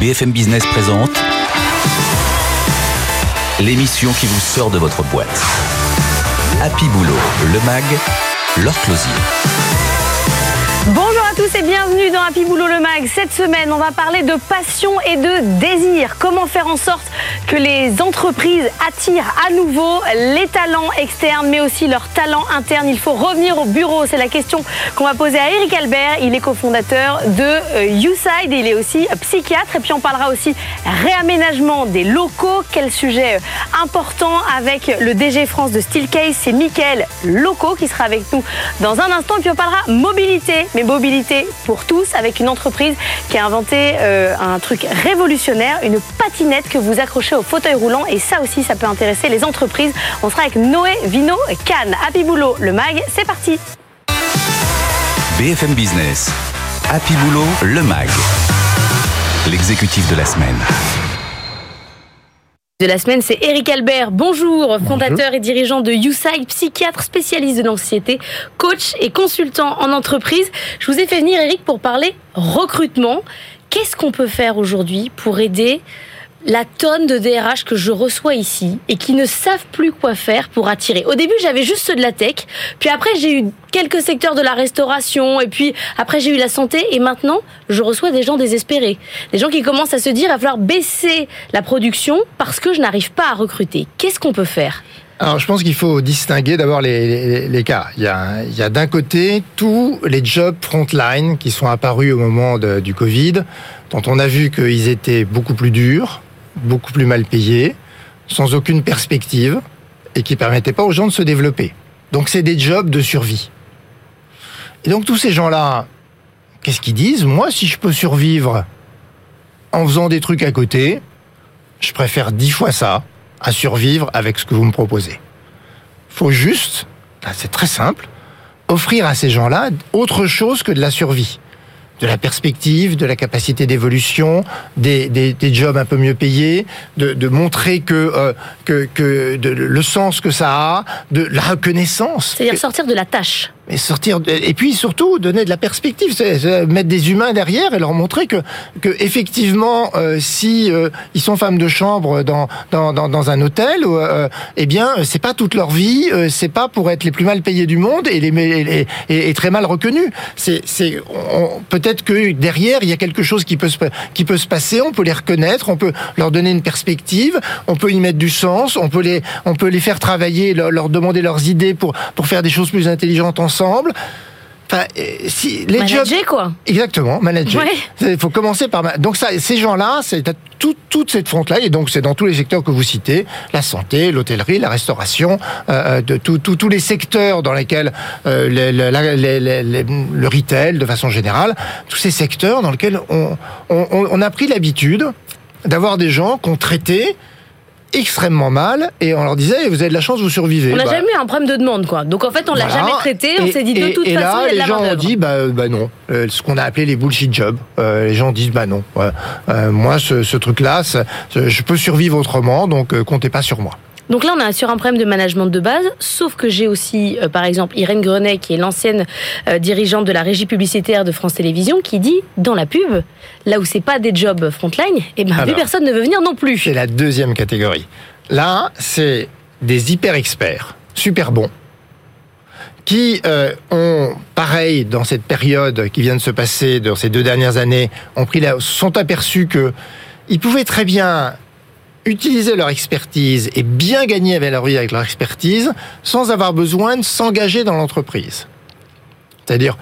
BFM Business présente l'émission qui vous sort de votre boîte. Happy Boulot, le MAG, leur closier. Tous et bienvenue dans Happy Boulot le Mag. Cette semaine, on va parler de passion et de désir. Comment faire en sorte que les entreprises attirent à nouveau les talents externes, mais aussi leurs talents internes? Il faut revenir au bureau. C'est la question qu'on va poser à Eric Albert. Il est cofondateur de euh, YouSide. Il est aussi psychiatre. Et puis on parlera aussi réaménagement des locaux. Quel sujet euh, important avec le DG France de Steelcase. C'est Mickaël Loco qui sera avec nous dans un instant. Puis on parlera mobilité mais mobilité pour tous avec une entreprise qui a inventé euh, un truc révolutionnaire, une patinette que vous accrochez au fauteuil roulant et ça aussi ça peut intéresser les entreprises. On sera avec Noé Vino Cannes. Happy Boulot, le mag, c'est parti. BFM Business, Happy Boulot, le MAG, l'exécutif de la semaine de la semaine, c'est Eric Albert. Bonjour, fondateur et dirigeant de YouSide, psychiatre spécialiste de l'anxiété, coach et consultant en entreprise. Je vous ai fait venir, Eric, pour parler recrutement. Qu'est-ce qu'on peut faire aujourd'hui pour aider la tonne de DRH que je reçois ici et qui ne savent plus quoi faire pour attirer. Au début, j'avais juste ceux de la tech, puis après j'ai eu quelques secteurs de la restauration et puis après j'ai eu la santé et maintenant, je reçois des gens désespérés. Des gens qui commencent à se dire il va falloir baisser la production parce que je n'arrive pas à recruter. Qu'est-ce qu'on peut faire? Alors, je pense qu'il faut distinguer d'abord les, cas. Il y a, d'un côté tous les jobs frontline qui sont apparus au moment du Covid, dont on a vu qu'ils étaient beaucoup plus durs, beaucoup plus mal payés, sans aucune perspective, et qui permettaient pas aux gens de se développer. Donc c'est des jobs de survie. Et donc tous ces gens-là, qu'est-ce qu'ils disent? Moi, si je peux survivre en faisant des trucs à côté, je préfère dix fois ça à survivre avec ce que vous me proposez. Faut juste, c'est très simple, offrir à ces gens-là autre chose que de la survie de la perspective, de la capacité d'évolution, des, des, des, jobs un peu mieux payés, de, de montrer que, euh, que, que de, le sens que ça a, de la reconnaissance. C'est-à-dire sortir de la tâche. Et sortir et puis surtout donner de la perspective, mettre des humains derrière et leur montrer que, que effectivement, euh, si euh, ils sont femmes de chambre dans dans, dans, un hôtel, euh, eh bien c'est pas toute leur vie, euh, c'est pas pour être les plus mal payés du monde et les et, très mal reconnus. C'est c'est peut-être que derrière il y a quelque chose qui peut se qui peut se passer, on peut les reconnaître, on peut leur donner une perspective, on peut y mettre du sens, on peut les on peut les faire travailler, leur, leur demander leurs idées pour pour faire des choses plus intelligentes ensemble ensemble. Enfin, euh, si les manager, jobs... quoi. Exactement, manager. Il faut commencer par donc ça, ces gens-là, c'est tout, toute cette fronte-là, et donc c'est dans tous les secteurs que vous citez, la santé, l'hôtellerie, la restauration, euh, euh de tous les secteurs dans lesquels euh, les, les, les, le retail, de façon générale, tous ces secteurs dans lesquels on, on, on a pris l'habitude d'avoir des gens qu'on traitait extrêmement mal et on leur disait vous avez de la chance vous survivez. On n'a bah, jamais eu un problème de demande quoi. Donc en fait on l'a jamais traité, on s'est dit de toute et façon là, il y a les gens ont dit bah, bah non, euh, ce qu'on a appelé les bullshit jobs. Euh, les gens disent bah non, euh, moi ce, ce truc là, je peux survivre autrement donc euh, comptez pas sur moi. Donc là, on a sur un problème de management de base, sauf que j'ai aussi, euh, par exemple, Irène Grenet, qui est l'ancienne euh, dirigeante de la régie publicitaire de France Télévisions, qui dit, dans la pub, là où c'est pas des jobs frontline, eh ben, plus personne ne veut venir non plus. C'est la deuxième catégorie. Là, c'est des hyper experts, super bons, qui euh, ont, pareil, dans cette période qui vient de se passer, dans ces deux dernières années, ont pris la, sont aperçus que ils pouvaient très bien utiliser leur expertise et bien gagner avec leur vie avec leur expertise sans avoir besoin de s'engager dans l'entreprise. C'est-à-dire,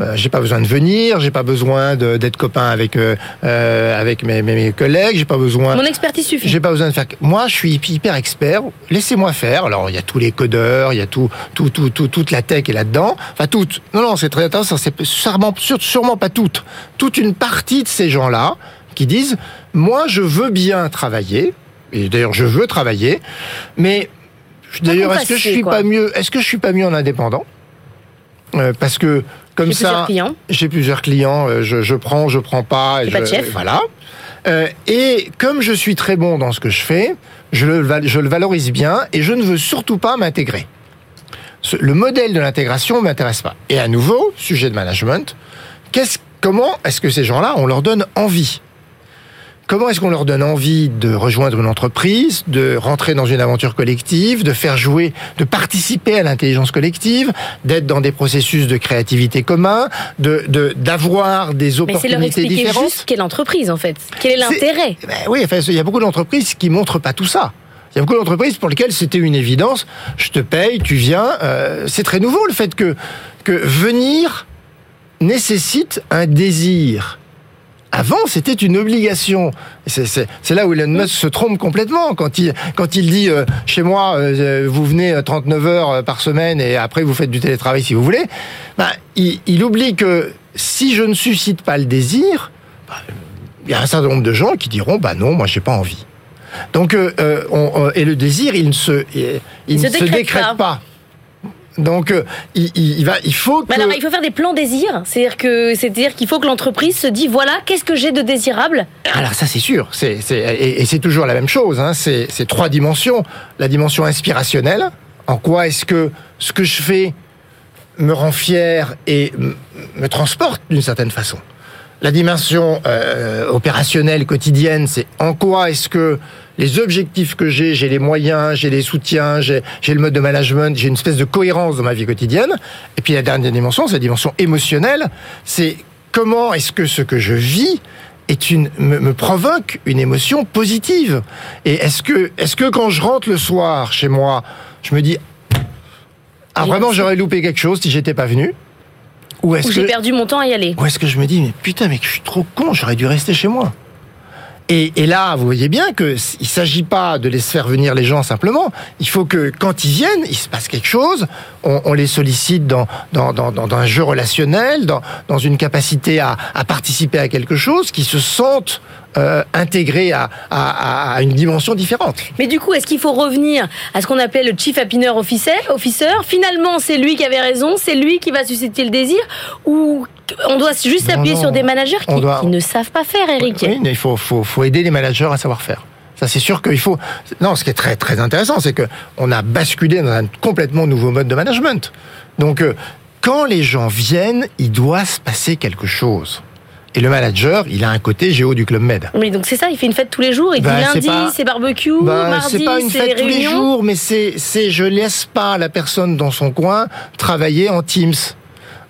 euh, j'ai pas besoin de venir, j'ai pas besoin d'être copain avec euh, euh, avec mes, mes, collègues, j'ai pas besoin. Mon expertise suffit. J'ai pas besoin de faire. Moi, je suis hyper expert. Laissez-moi faire. Alors, il y a tous les codeurs, il y a tout, tout, tout, tout, toute la tech est là-dedans. Enfin, toute. Non, non, c'est très intéressant. C'est sûrement, sûrement pas toute. Toute une partie de ces gens-là qui disent, moi, je veux bien travailler et d'ailleurs je veux travailler, mais d'ailleurs est-ce que je suis pas mieux Est-ce que je suis pas mieux en indépendant? Euh, Parce que comme ça, j'ai plusieurs clients, euh, je, je, prends, je prends pas, et je, voilà. Euh, et comme je suis très bon dans ce que je fais, je le, je le valorise bien et je ne veux surtout pas m'intégrer. Le modèle de l'intégration m'intéresse pas. Et à nouveau, sujet de management, qu'est-ce, comment est-ce que ces gens-là, on leur donne envie? Comment est-ce qu'on leur donne envie de rejoindre une entreprise, de rentrer dans une aventure collective, de faire jouer, de participer à l'intelligence collective, d'être dans des processus de créativité communs, de d'avoir des opportunités Mais c'est leur différentes. juste quelle entreprise en fait, quel est l'intérêt? Ben Oui, enfin, il y a beaucoup d'entreprises qui montrent pas tout ça. Il y a beaucoup d'entreprises pour lesquelles c'était une évidence. Je te paye, tu viens. Euh, c'est très nouveau le fait que que venir nécessite un désir. Avant, c'était une obligation. C'est là où Elon Musk se trompe complètement quand il quand il dit euh, chez moi euh, vous venez 39 heures par semaine et après vous faites du télétravail si vous voulez. Ben, il, il, oublie que si je ne suscite pas le désir, ben, il y a un certain nombre de gens qui diront bah non moi j'ai pas envie. Donc euh, on, et le désir il ne se il, il ne se décrète, pas. pas. Donc, euh, il, il, va, il faut que... alors, il faut faire des plans désirs. C'est-à-dire que, c'est-à-dire qu'il faut que l'entreprise se dise, voilà, qu'est-ce que j'ai de désirable? Alors ça, c'est sûr. C'est, c'est, et, et c'est toujours la même chose. Hein. C'est, c'est trois dimensions. La dimension inspirationnelle. En quoi est-ce que ce que je fais me rend fier et me transporte d'une certaine façon? La dimension euh, opérationnelle quotidienne, c'est en quoi est-ce que les objectifs que j'ai, j'ai les moyens, j'ai les soutiens, j'ai, j'ai le mode de management, j'ai une espèce de cohérence dans ma vie quotidienne. Et puis la dernière dimension, c'est la dimension émotionnelle, c'est comment est-ce que ce que je vis est une me, me, provoque une émotion positive. Et est-ce que est-ce que quand je rentre le soir chez moi, je me dis ah vraiment j'aurais loupé quelque chose si j'étais pas venu? Ou est-ce que j'ai perdu mon temps à y aller Ou est-ce que je me dis mais putain mais je suis trop con, j'aurais dû rester chez moi. Et, et, là, vous voyez bien que il s'agit pas de laisser faire venir les gens simplement. Il faut que quand ils viennent, il se passe quelque chose. On, on les sollicite dans dans, dans, dans un jeu relationnel, dans, dans une capacité à, à participer à quelque chose, qui se sentent euh, à, à, à, une dimension différente. Mais du coup, est-ce qu'il faut revenir à ce qu'on appelle le chief happiness officer, officer? Finalement, c'est lui qui avait raison, c'est lui qui va susciter le désir, ou on doit juste s'appuyer sur des managers qui, doit... qui, ne savent pas faire, Eric Oui, mais il faut, faut, faut aider les managers à savoir faire. Ça, c'est sûr qu'il faut. Non, ce qui est très très intéressant, c'est que on a basculé dans un complètement nouveau mode de management. Donc, euh, quand les gens viennent, il doit se passer quelque chose. Et le manager, il a un côté géo du Club Med. Oui, donc c'est ça, il fait une fête tous les jours. Il bah, dit lundi, c'est barbecue, bah, mardi, c'est pas une fête tous les jours, mais c'est, c'est, je laisse pas la personne dans son coin travailler en Teams.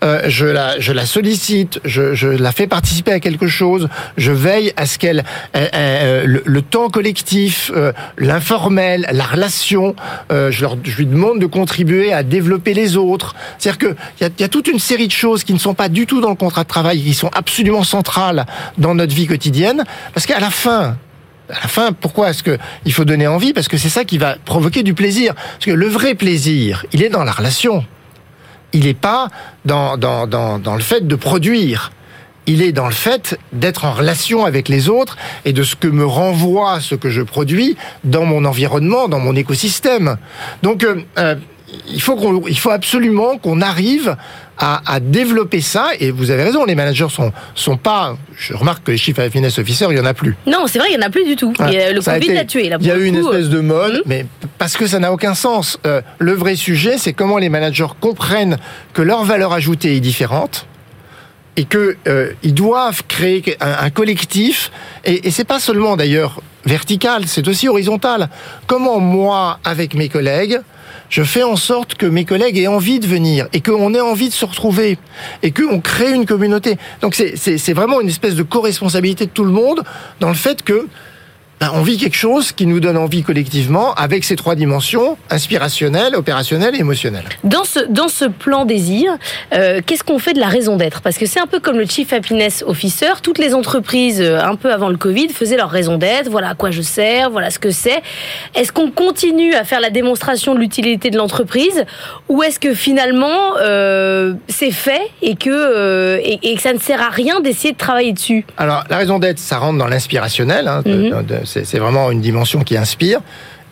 Euh, je, la, je la sollicite, je, je la fais participer à quelque chose, je veille à ce qu'elle, euh, euh, le, le, temps collectif, euh, l'informel, la relation, euh, je, leur, je lui demande de contribuer à développer les autres. C'est-à-dire qu'il y a, y a toute une série de choses qui ne sont pas du tout dans le contrat de travail, qui sont absolument centrales dans notre vie quotidienne, parce qu'à la fin, à la fin, pourquoi est-ce qu'il faut donner envie? Parce que c'est ça qui va provoquer du plaisir. Parce que le vrai plaisir, il est dans la relation il n'est pas dans, dans, dans, le fait de produire il est dans le fait d'être en relation avec les autres et de ce que me renvoie ce que je produis dans mon environnement, dans mon écosystème. Donc, euh, euh, il faut il faut absolument qu'on arrive à, à, développer ça. Et vous avez raison, les managers sont sont pas. Je remarque que les chiffres happiness officer, il y en a plus. Non, c'est vrai, il y en a plus du tout. Ouais. le Covid l'a tué. Il y a eu une espèce de mode, mmh. mais parce que ça n'a aucun sens. Euh, le vrai sujet, c'est comment les managers comprennent que leur valeur ajoutée est différente et que euh, ils doivent créer un, un collectif. Et, et c'est pas seulement d'ailleurs vertical, c'est aussi horizontal. Comment moi, avec mes collègues, je fais en sorte que mes collègues aient envie de venir et qu'on ait envie de se retrouver et qu'on crée une communauté. Donc c'est vraiment une espèce de co-responsabilité de tout le monde dans le fait que ben, on vit quelque chose qui nous donne envie collectivement avec ces trois dimensions inspirationnelle, opérationnelle et émotionnelle. Dans ce, dans ce plan désir, euh, qu'est-ce qu'on fait de la raison d'être? Parce que c'est un peu comme le Chief Happiness Officer. Toutes les entreprises, euh, un peu avant le Covid, faisaient leur raison d'être. Voilà à quoi je sers, voilà ce que c'est. Est-ce qu'on continue à faire la démonstration de l'utilité de l'entreprise? Ou est-ce que finalement euh, c'est fait et que, euh, et, et, que ça ne sert à rien d'essayer de travailler dessus? Alors la raison d'être, ça rentre dans l'inspirationnel. Hein, mm -hmm. C'est vraiment une dimension qui inspire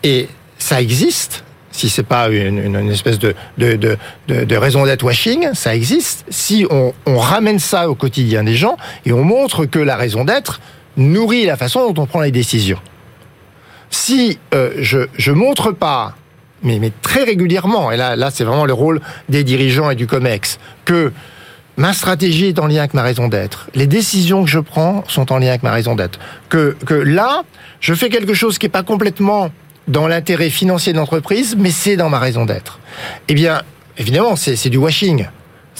et ça existe. Si c'est pas une, espèce de, de, de, raison d'être washing, ça existe. Si on, on, ramène ça au quotidien des gens et on montre que la raison d'être nourrit la façon dont on prend les décisions. Si euh, je je montre pas, mais, mais très régulièrement, et là là c'est vraiment le rôle des dirigeants et du Comex, que ma stratégie est en lien avec ma raison d'être. Les décisions que je prends sont en lien avec ma raison d'être. Que, que là, je fais quelque chose qui n'est pas complètement dans l'intérêt financier de l'entreprise, mais c'est dans ma raison d'être. Eh bien, évidemment, c'est du washing.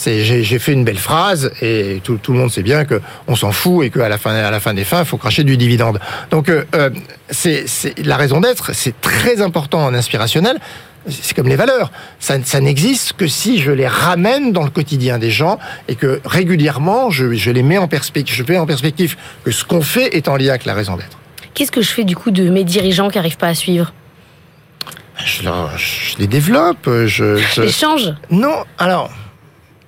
J'ai fait une belle phrase et tout, tout le monde sait bien que on s'en fout et qu'à la fin, à la fin des fins, il faut cracher du dividende. Donc, euh, euh c'est la raison d'être, c'est très important en inspirationnel. C'est comme les valeurs. Ça, ça n'existe que si je les ramène dans le quotidien des gens et que régulièrement, je, je les mets en perspective. Je mets en perspective que ce qu'on fait est en lien avec la raison d'être. Qu'est-ce que je fais du coup de mes dirigeants qui n'arrivent pas à suivre? Je, je, les développe. Je, je... les change Non, alors.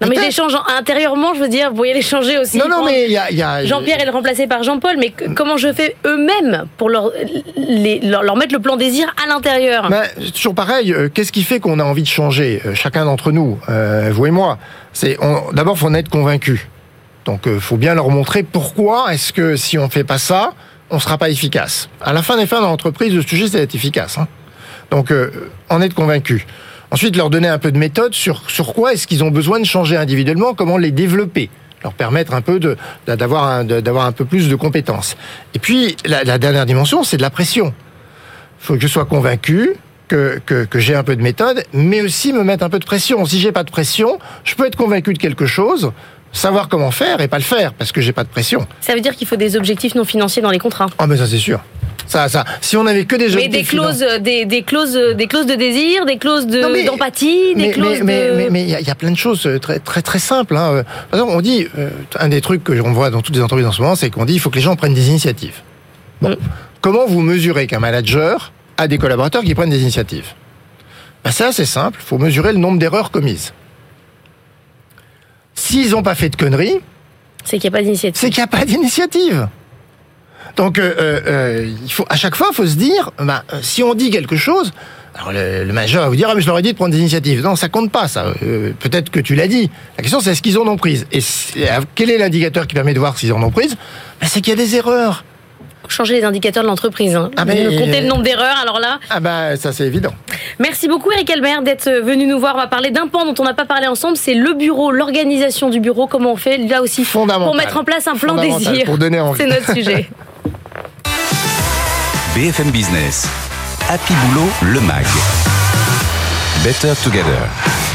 Non mais l'échange intérieurement, je veux dire, vous voyez les changer aussi. Non, non, mais il y a... Y a... Jean-Pierre est le remplacé par Jean-Paul, mais comment je fais eux-mêmes pour leur, les, leur, leur, mettre le plan désir à l'intérieur? Toujours pareil, euh, qu'est-ce qui fait qu'on a envie de changer euh, Chacun d'entre nous, euh, vous et moi? C'est D'abord, il faut en être convaincu. Donc, il faut bien leur montrer pourquoi est-ce que si on ne fait pas ça, on ne sera pas efficace. À la fin des fins dans l'entreprise, le sujet, c'est d'être efficace. Hein. Donc, en être convaincu. Ensuite, leur donner un peu de méthode sur, sur quoi est-ce qu'ils ont besoin de changer individuellement, comment les développer leur permettre un peu d'avoir un, d'avoir un peu plus de compétences. Et puis la, la dernière dimension, c'est de la pression. Il faut que je sois convaincu que, que, que j'ai un peu de méthode, mais aussi me mettre un peu de pression. Si j'ai pas de pression, je peux être convaincu de quelque chose, savoir comment faire et pas le faire parce que j'ai pas de pression. Ça veut dire qu'il faut des objectifs non financiers dans les contrats. Ah mais ça c'est sûr. Ça, ça. Si on avait que des mais des clauses, des, des, clauses, des clauses de désir, des clauses d'empathie, de, des clauses mais, de. Mais mais il y, y, a plein de choses très très très simples. Hein. Par exemple, on dit euh, un des trucs que on voit dans toutes les entreprises en ce moment, c'est qu'on dit il faut que les gens prennent des initiatives. Bon, mm. comment vous mesurez qu'un manager a des collaborateurs qui prennent des initiatives? Ben, C'est assez simple. Il faut mesurer le nombre d'erreurs commises. S'ils n'ont pas fait de conneries, c'est qu'il n'y a pas d'initiative. C'est qu'il n'y a pas d'initiative. Donc, euh, euh, il faut à chaque fois, il faut se dire, bah, si on dit quelque chose, alors le, le manager va vous dire, ah mais je leur ai dit de prendre des initiatives. Non, ça compte pas, ça. Euh, Peut-être que tu l'as dit. La question, c'est est-ce qu'ils en ont prise Et quel est l'indicateur qui permet de voir s'ils en ont prise bah, C'est qu'il y a des erreurs changer les indicateurs de l'entreprise. Hein. Ah ben, compter le nombre d'erreurs, alors là. Ah bah ça c'est évident. Merci beaucoup Eric Albert d'être venu nous voir. On va parler d'un pan dont on n'a pas parlé ensemble, c'est le bureau, l'organisation du bureau, comment on fait là aussi pour mettre en place un plan désir. Pour donner envie. C'est notre sujet. BFM Business, Happy Boulot, le MAG. Better Together.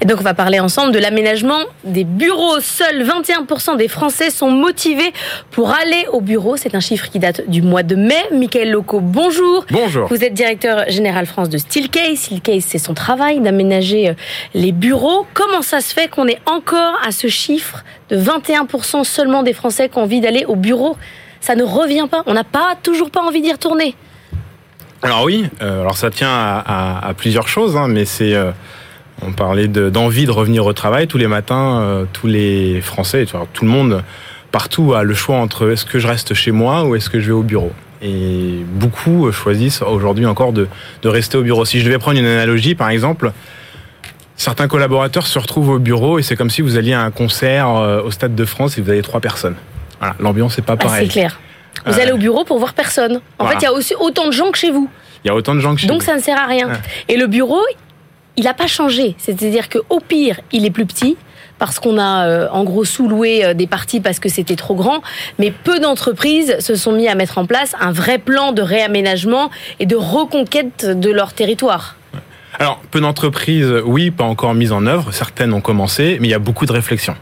Et donc on va parler ensemble de l'aménagement des bureaux. Seuls 21% des Français sont motivés pour aller au bureau. C'est un chiffre qui date du mois de mai. Michael Loco, bonjour. Bonjour. Vous êtes directeur général France de Steelcase. Steelcase, c'est son travail d'aménager euh, les bureaux. Comment ça se fait qu'on est encore à ce chiffre de 21% seulement des Français qui ont envie d'aller au bureau? Ça ne revient pas. On n'a pas toujours pas envie d'y retourner. Alors oui, euh, alors ça tient à, à, à plusieurs choses, hein, mais c'est euh, on parlait d'envie de, de, revenir au travail tous les matins. Euh, tous les Français, tout le monde partout a le choix entre est-ce que je reste chez moi ou est-ce que je vais au bureau. Et beaucoup choisissent aujourd'hui encore de, de, rester au bureau. Si je devais prendre une analogie, par exemple, certains collaborateurs se retrouvent au bureau et c'est comme si vous alliez à un concert euh, au Stade de France et vous avez trois personnes. Voilà, l'ambiance n'est pas pareille. Ah, c'est clair. Vous euh, allez au bureau pour voir personne. En voilà. fait, il y a aussi autant de gens que chez vous. Il y a autant de gens que chez Donc vous. ça ne sert à rien. Et le bureau, il n'a pas changé. C'est-à-dire qu'au pire, il est plus petit parce qu'on a euh, en gros sous-loué euh, des parties parce que c'était trop grand, mais peu d'entreprises se sont mis à mettre en place un vrai plan de réaménagement et de reconquête de leur territoire. Alors, peu d'entreprises, oui, pas encore mises en œuvre, certaines ont commencé, mais il y a beaucoup de réflexions.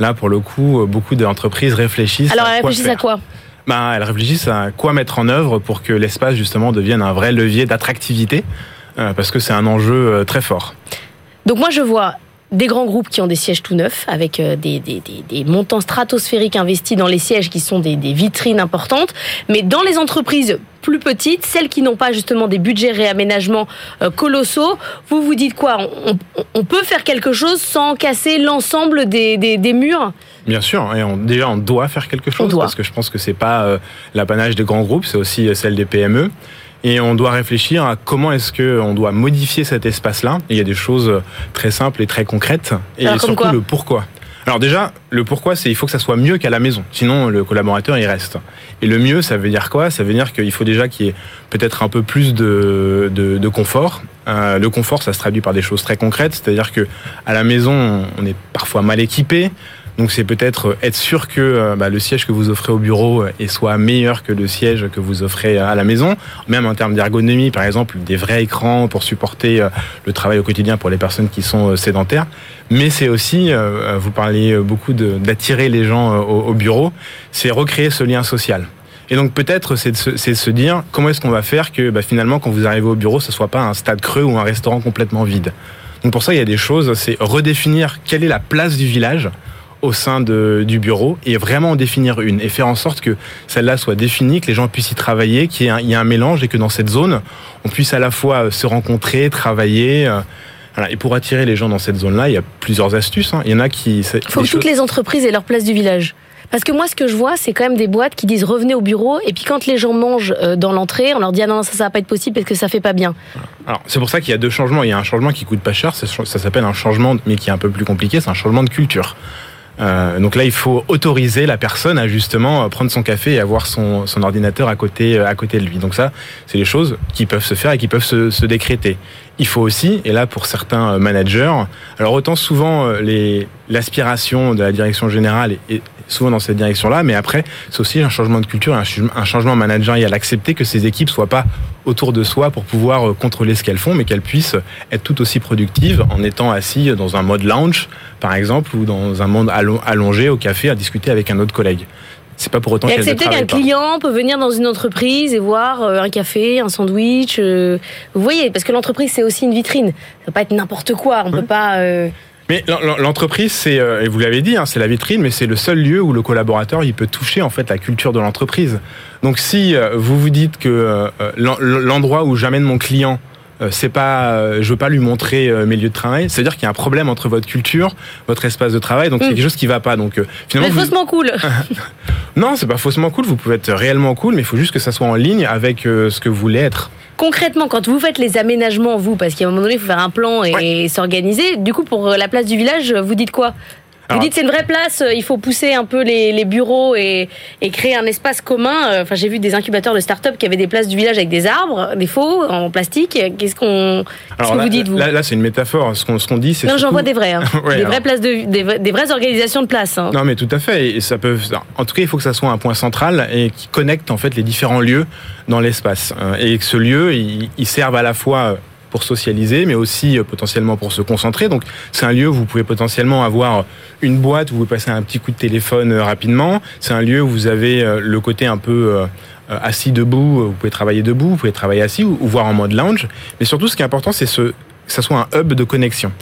Là, pour le coup, beaucoup d'entreprises réfléchissent Alors, elles réfléchissent à quoi? Ben, Elles réfléchissent à quoi mettre en œuvre pour que l'espace, justement, devienne un vrai levier d'attractivité parce que c'est un enjeu très fort. Donc moi je vois des grands groupes qui ont des sièges tout neufs, avec des, des, des, des montants stratosphériques investis dans les sièges qui sont des, vitrines importantes. Mais dans les entreprises plus petites, celles qui n'ont pas justement des budgets réaménagement euh, colossaux, vous vous dites quoi? On, on, peut faire quelque chose sans casser l'ensemble des, des, murs? Bien sûr, et on, déjà on doit faire quelque chose parce que je pense que c'est pas euh, l'apanage des grands groupes, c'est aussi celle des PME et on doit réfléchir à comment est-ce que on doit modifier cet espace-là. Il y a des choses très simples et très concrètes et Alors, surtout le pourquoi. Alors déjà, le pourquoi, c'est il faut que ça soit mieux qu'à la maison. Sinon, le collaborateur, il reste. Et le mieux, ça veut dire quoi? Ça veut dire qu'il faut déjà qu'il y ait peut-être un peu plus de, de, de confort. Euh, le confort, ça se traduit par des choses très concrètes. C'est-à-dire que à la maison, on est parfois mal équipé. Donc c'est peut-être être sûr que euh, bah, le siège que vous offrez au bureau euh, soit meilleur que le siège que vous offrez à la maison, même en termes d'ergonomie, par exemple, des vrais écrans pour supporter euh, le travail au quotidien pour les personnes qui sont sédentaires. Mais c'est aussi, vous parliez beaucoup d'attirer les gens au, bureau, c'est recréer ce lien social. Et donc peut-être c'est de, se dire comment est-ce qu'on va faire que bah, finalement quand vous arrivez au bureau, ce soit pas un stade creux ou un restaurant complètement vide? Donc pour ça il y a des choses, c'est redéfinir quelle est la place du village au sein de, du bureau et vraiment en définir une et faire en sorte que celle-là soit définie, que les gens puissent y travailler, qu'il y, ait un mélange et que dans cette zone, on puisse à la fois euh, se rencontrer, travailler. Euh, voilà. Et pour attirer les gens dans cette zone-là, il y a plusieurs astuces. Hein. Il y en a qui. Il faut que toutes les entreprises aient leur place du village. Parce que moi, ce que je vois, c'est quand même des boîtes qui disent revenez au bureau, et puis quand les gens mangent euh, dans l'entrée, on leur dit ah non, ça, ça va pas être possible parce que ça fait pas bien. Alors, c'est pour ça qu'il y a deux changements. Il y a un changement qui coûte pas cher, ça s'appelle un changement, mais qui est un peu plus compliqué, c'est un changement de culture. Euh, donc là, il faut autoriser la personne à justement prendre son café et avoir son, son ordinateur à côté, à côté de lui. Donc ça, c'est les choses qui peuvent se faire et qui peuvent se, se décréter. Il faut aussi, et là pour certains managers, alors autant souvent euh, l'aspiration de la direction générale est, souvent dans cette direction-là, mais après, c'est aussi un changement de culture, un, changement managérial, accepter que ces équipes soient pas autour de soi pour pouvoir euh, contrôler ce qu'elles font, mais qu'elles puissent être tout aussi productives en étant assis dans un mode lounge, par exemple, ou dans un monde allongé au café à discuter avec un autre collègue. C'est pas pour autant et accepter qu'un client peut venir dans une entreprise et voir euh, un café, un sandwich. Euh, vous voyez, parce que l'entreprise c'est aussi une vitrine. Ça peut pas être n'importe quoi. On peut pas. Mais l'entreprise, c'est, euh, et vous l'avez dit, hein, c'est la vitrine, mais c'est le seul lieu où le collaborateur il peut toucher en fait la culture de l'entreprise. Donc si euh, vous vous dites que euh, l'endroit où j'amène mon client c'est pas, je veux pas lui montrer mes lieux de travail. C'est-à-dire qu'il y a un problème entre votre culture, votre espace de travail. Donc il y a mm. quelque chose qui va pas. Donc finalement, faussement cool. non, c'est pas faussement cool. Vous pouvez être réellement cool, mais il faut juste que ça soit en ligne avec ce que vous voulez être concrètement, quand vous faites les aménagements, vous, parce qu'à un moment donné, il faut faire un plan et s'organiser, du coup, pour la place du village, vous dites quoi? Vous dites c'est une vraie place, euh, il faut pousser un peu les, bureaux et, créer un espace commun. Euh, enfin, j'ai vu des incubateurs de start-up qui avaient des places du village avec des arbres, des faux en plastique. Qu'est-ce qu'on, que vous dites vous Là, c'est une métaphore. Ce qu'on, ce qu'on dit, c'est non, j'en vois des vrais, hein. des vraies places de, des, vraies organisations de places. Hein. Non, mais tout à fait. Et ça peut. En tout cas, il faut que ça soit un point central et qui connecte en fait les différents lieux dans l'espace euh, et que ce lieu, il, il serve à la fois socialiser, mais aussi euh, potentiellement pour se concentrer. Donc c'est un lieu où vous pouvez potentiellement avoir une boîte où vous passez un petit coup de téléphone euh, rapidement. C'est un lieu où vous avez euh, le côté un peu assis debout, vous pouvez travailler debout, vous pouvez travailler assis ou, voir en mode lounge. Mais surtout, ce qui est important, c'est ce, que ça soit un hub de connexion.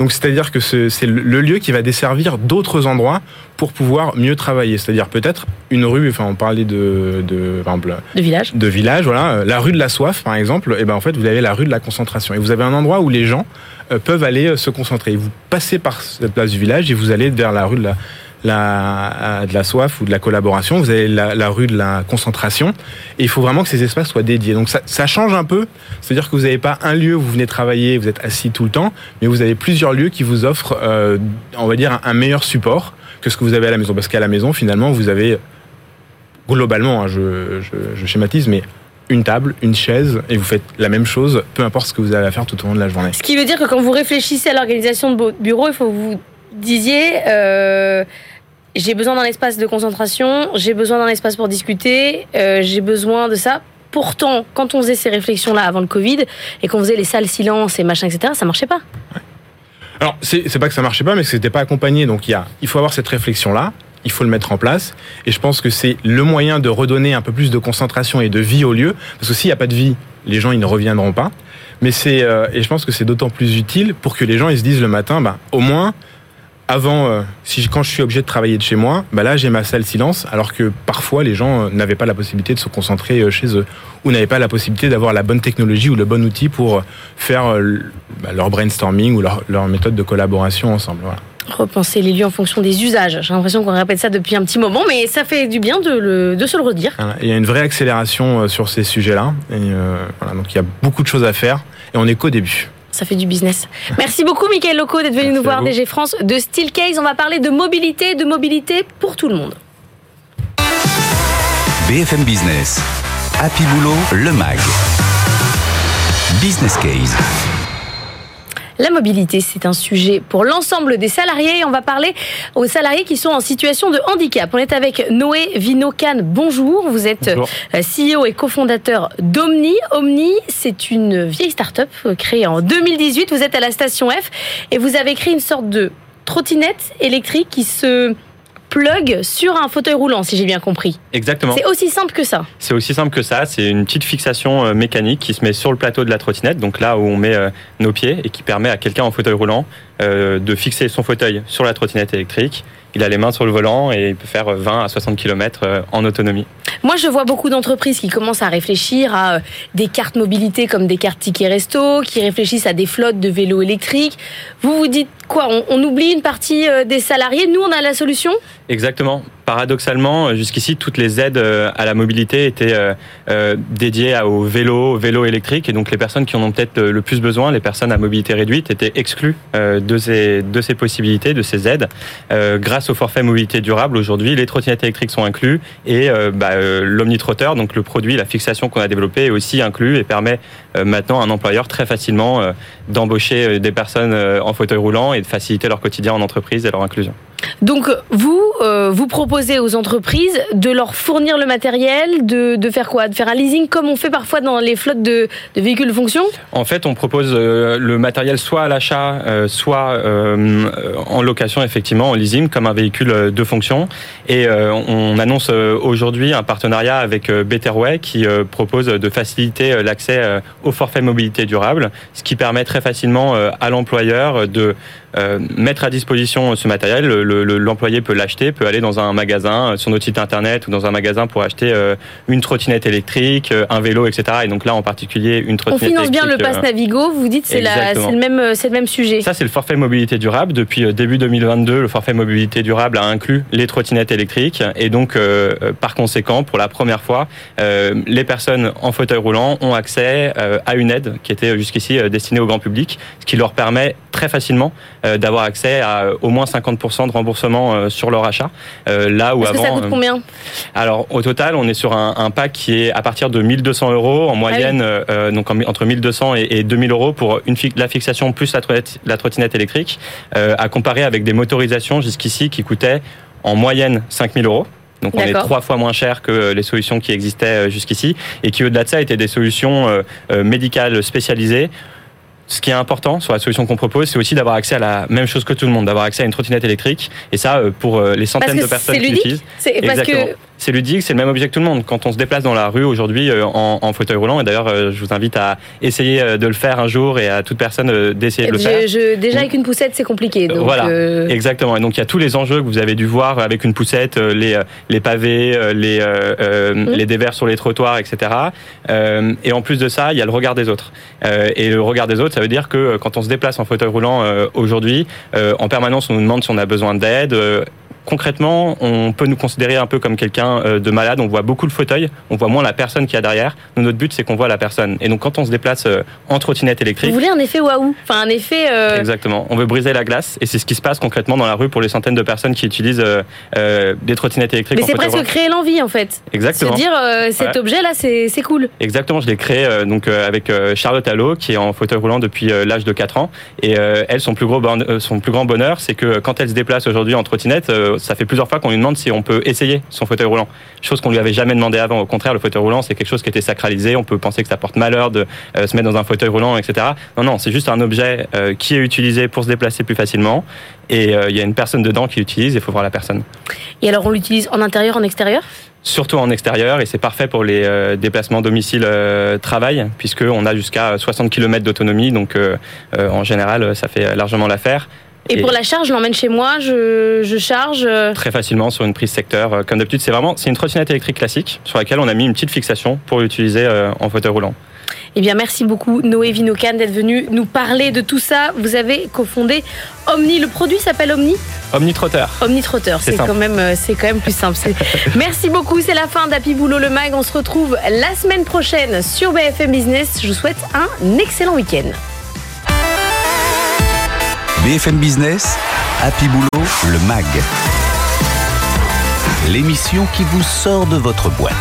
Donc c'est-à-dire que c'est le lieu qui va desservir d'autres endroits pour pouvoir mieux travailler. C'est-à-dire peut-être une rue, enfin on parlait de de, de village, de village, voilà, la rue de la soif par exemple. Et eh ben en fait vous avez la rue de la concentration et vous avez un endroit où les gens euh, peuvent aller euh, se concentrer. Vous passez par cette place du village et vous allez vers la rue de la la, de la soif ou de la collaboration, vous avez la, rue de la concentration, et il faut vraiment que ces espaces soient dédiés. Donc ça, change un peu, c'est-à-dire que vous n'avez pas un lieu où vous venez travailler, vous êtes assis tout le temps, mais vous avez plusieurs lieux qui vous offrent, euh, on va dire, un, meilleur support que ce que vous avez à la maison. Parce qu'à la maison, finalement, vous avez, globalement, hein, je, schématise, mais une table, une chaise, et vous faites la même chose, peu importe ce que vous avez à faire tout au long de la journée. Ce qui veut dire que quand vous réfléchissez à l'organisation de votre bureau, il faut vous disiez, euh, j'ai besoin d'un espace de concentration, j'ai besoin d'un espace pour discuter, euh, j'ai besoin de ça. Pourtant, quand on faisait ces réflexions-là avant le Covid et qu'on faisait les salles silence et machin, etc., ça marchait pas. Alors, c'est pas que ça marchait pas, mais que c'était pas accompagné. Donc, il, y a, il faut avoir cette réflexion-là, il faut le mettre en place. Et je pense que c'est le moyen de redonner un peu plus de concentration et de vie au lieu. Parce que s'il n'y a pas de vie, les gens, ils ne reviendront pas. Mais c'est, euh, et je pense que c'est d'autant plus utile pour que les gens, ils se disent le matin, bah, au moins, avant, euh, si quand je suis obligé de travailler de chez moi, bah là j'ai ma salle silence, alors que parfois les gens euh, n'avaient pas la possibilité de se concentrer euh, chez eux, ou n'avaient pas la possibilité d'avoir la bonne technologie ou le bon outil pour faire bah, leur brainstorming ou leur, leur, méthode de collaboration ensemble. Voilà. Repenser les lieux en fonction des usages. J'ai l'impression qu'on répète ça depuis un petit moment, mais ça fait du bien de, le, de se le redire. Il y a une vraie accélération sur ces sujets-là, et voilà, donc il y a beaucoup de choses à faire, et on n'est qu'au début. Ça fait du business. Merci beaucoup, Michael Loco, d'être venu Merci nous voir. DG France de Steelcase. On va parler de mobilité, de mobilité pour tout le monde. BFM Business. Happy Boulot, le MAG. Business Case. La mobilité, c'est un sujet pour l'ensemble des salariés. Et on va parler aux salariés qui sont en situation de handicap. On est avec Noé Vinocan. Bonjour. Vous êtes Bonjour. euh, CEO et cofondateur d'Omni. Omni, c'est une vieille start-up euh, créée en 2018. Vous êtes à la station F et vous avez créé une sorte de trottinette électrique qui se plug sur un fauteuil roulant, si j'ai bien compris. Exactement. C'est aussi simple que ça. C'est aussi simple que ça. C'est une petite fixation euh, mécanique qui se met sur le plateau de la trottinette, donc là où on met euh, nos pieds, et qui permet à quelqu'un en fauteuil roulant euh, de fixer son fauteuil sur la trottinette électrique. Il a les mains sur le volant et il peut faire 20 à 60 km en autonomie. Moi, je vois beaucoup d'entreprises qui commencent à réfléchir à des cartes mobilité comme des cartes tickets resto, qui réfléchissent à des flottes de vélos électriques. Vous vous dites quoi? On, on oublie une partie des salariés? Nous, on a la solution? Exactement. Paradoxalement, euh, jusqu'ici, toutes les aides euh, à la mobilité étaient euh, dédiées au vélo, vélo électrique, et donc les personnes qui en ont peut-être le plus besoin, les personnes à mobilité réduite, étaient exclues de ces de ces possibilités, de ces aides. Grâce au forfait mobilité durable, aujourd'hui, les trottinettes électriques sont inclus et bah, l'omnitrotteur, donc le produit, la fixation qu'on a développé, est aussi inclus et permet maintenant à un employeur très facilement d'embaucher des personnes en fauteuil roulant et de faciliter leur quotidien en entreprise et leur inclusion. Donc, vous, euh, vous proposez aux entreprises de leur fournir le matériel, de, de faire quoi? De faire un leasing comme on fait parfois dans les flottes de, de véhicules de fonction? En fait, on propose euh, le matériel soit à l'achat, euh, soit en location, effectivement, en leasing, comme un véhicule de fonction. Et on annonce aujourd'hui un partenariat avec Betterway qui propose de faciliter l'accès au forfait mobilité durable, ce qui permet très facilement à l'employeur de mettre à disposition ce matériel. Le- le- L'employé peut l'acheter, peut aller dans un magasin, euh, sur notre site internet ou dans un magasin pour acheter euh, une trottinette électrique, euh, un vélo, etc. Et donc là, en particulier, une On trottinette finance bien le électrique, pass euh, Navigo, vous dites c'est le, même, euh, c'est le même sujet. ça, c'est le forfait mobilité durable. Depuis euh, début 2022, le forfait mobilité durable a inclus les trottinettes électriques. Et donc, euh, euh, par conséquent, pour la première fois, euh, les personnes en fauteuil roulant ont accès euh, à une aide qui était jusqu'ici euh, destinée au grand public, ce qui leur permet très facilement euh, d'avoir accès à euh, au moins 50% de remboursement euh, sur leur achat. Euh, là où Parce que avant, ça coûte euh, combien? Alors au total, on est sur un, un pack qui est à partir de 1200 euros en moyenne, euh, donc en- entre 1200 et, et 2000 euros pour une la fixation plus la trottinette, la trottinette électrique, euh, à comparer avec des motorisations jusqu'ici qui coûtaient en moyenne 5000 euros. Donc on est trois fois moins cher que les solutions qui existaient euh, jusqu'ici et qui au-delà de ça étaient des solutions euh, euh, médicales spécialisées. Ce qui est important sur la solution qu'on propose, c'est aussi d'avoir accès à la même chose que tout le monde, d'avoir accès à une trottinette électrique. Et ça, euh, pour euh, les Parce centaines que de personnes qui l'utilisent. C'est parce Exactement. que C'est ludique, c'est le même objet que tout le monde. Quand on se déplace dans la rue aujourd'hui euh, en, en fauteuil roulant, et d'ailleurs euh, je vous invite à essayer euh, de le faire un jour et à toute personne d'essayer de le faire. je, je- déjà avec une poussette c'est compliqué. Donc, Voilà. euh, Exactement. Et donc il y a tous les enjeux que vous avez dû voir avec une poussette, les, les pavés, les, euh, Mhm. les dévers sur les trottoirs, etc. Euh, et en plus de ça, il y a le regard des autres. Euh, et le regard des autres, ça veut dire que quand on se déplace en fauteuil roulant euh, aujourd'hui, euh, en permanence on nous demande si on a besoin d'aide. Concrètement, on peut nous considérer un peu comme quelqu'un euh, de malade. On voit beaucoup le fauteuil, on voit moins la personne qui y a derrière. Nous, notre but, c'est qu'on voit la personne. Et donc, quand on se déplace euh, en trottinette Vous électrique, voulez un effet waouh Enfin un effet. euh, Exactement. On veut briser la glace et c'est ce qui se passe concrètement dans la rue pour les centaines de personnes qui utilisent euh, euh, des trottinettes électriques. mais c'est presque roulant. créer l'envie en fait. Exactement. Se dire cet Ouais. objet là c'est cool. Exactement, je l'ai créé donc avec Charlotte Allo qui est en fauteuil roulant depuis l'âge de 4 ans et elle son plus gros son plus grand bonheur c'est que quand elle se déplace aujourd'hui en trottinette ça fait plusieurs fois qu'on lui demande si on peut essayer son fauteuil roulant. Chose qu'on lui avait jamais demandé avant. Au contraire, le fauteuil roulant c'est quelque chose qui était sacralisé. On peut penser que ça porte malheur de euh, se mettre dans un fauteuil roulant, etc. Non, non, c'est juste un objet euh, qui est utilisé pour se déplacer plus facilement et euh, il y a une personne dedans qui l'utilise. Il faut voir la personne. Et alors on l'utilise en intérieur, en extérieur? Surtout en extérieur et c'est parfait pour les déplacements domicile travail puisque on a jusqu'à 60 km d'autonomie donc en général ça fait largement l'affaire Et, pour la charge, je l'emmène chez moi, je, je charge. euh, très facilement sur une prise secteur euh, comme d'habitude c'est vraiment c'est une trottinette électrique classique sur laquelle on a mis une petite fixation pour l'utiliser euh, en fauteuil roulant. Eh bien, merci beaucoup Noé Vinocan d'être venu nous parler de tout ça. Vous avez cofondé Omni. Le produit s'appelle Omni? Omnitrotter. Omnitrotter. C'est quand même, c'est quand même plus simple. Merci beaucoup. C'est la fin d'Happy Boulot le Mag. On se retrouve la semaine prochaine sur BFM Business. Je vous souhaite un excellent week-end. BFM Business, Happy Boulot, le MAG. L'émission qui vous sort de votre boîte.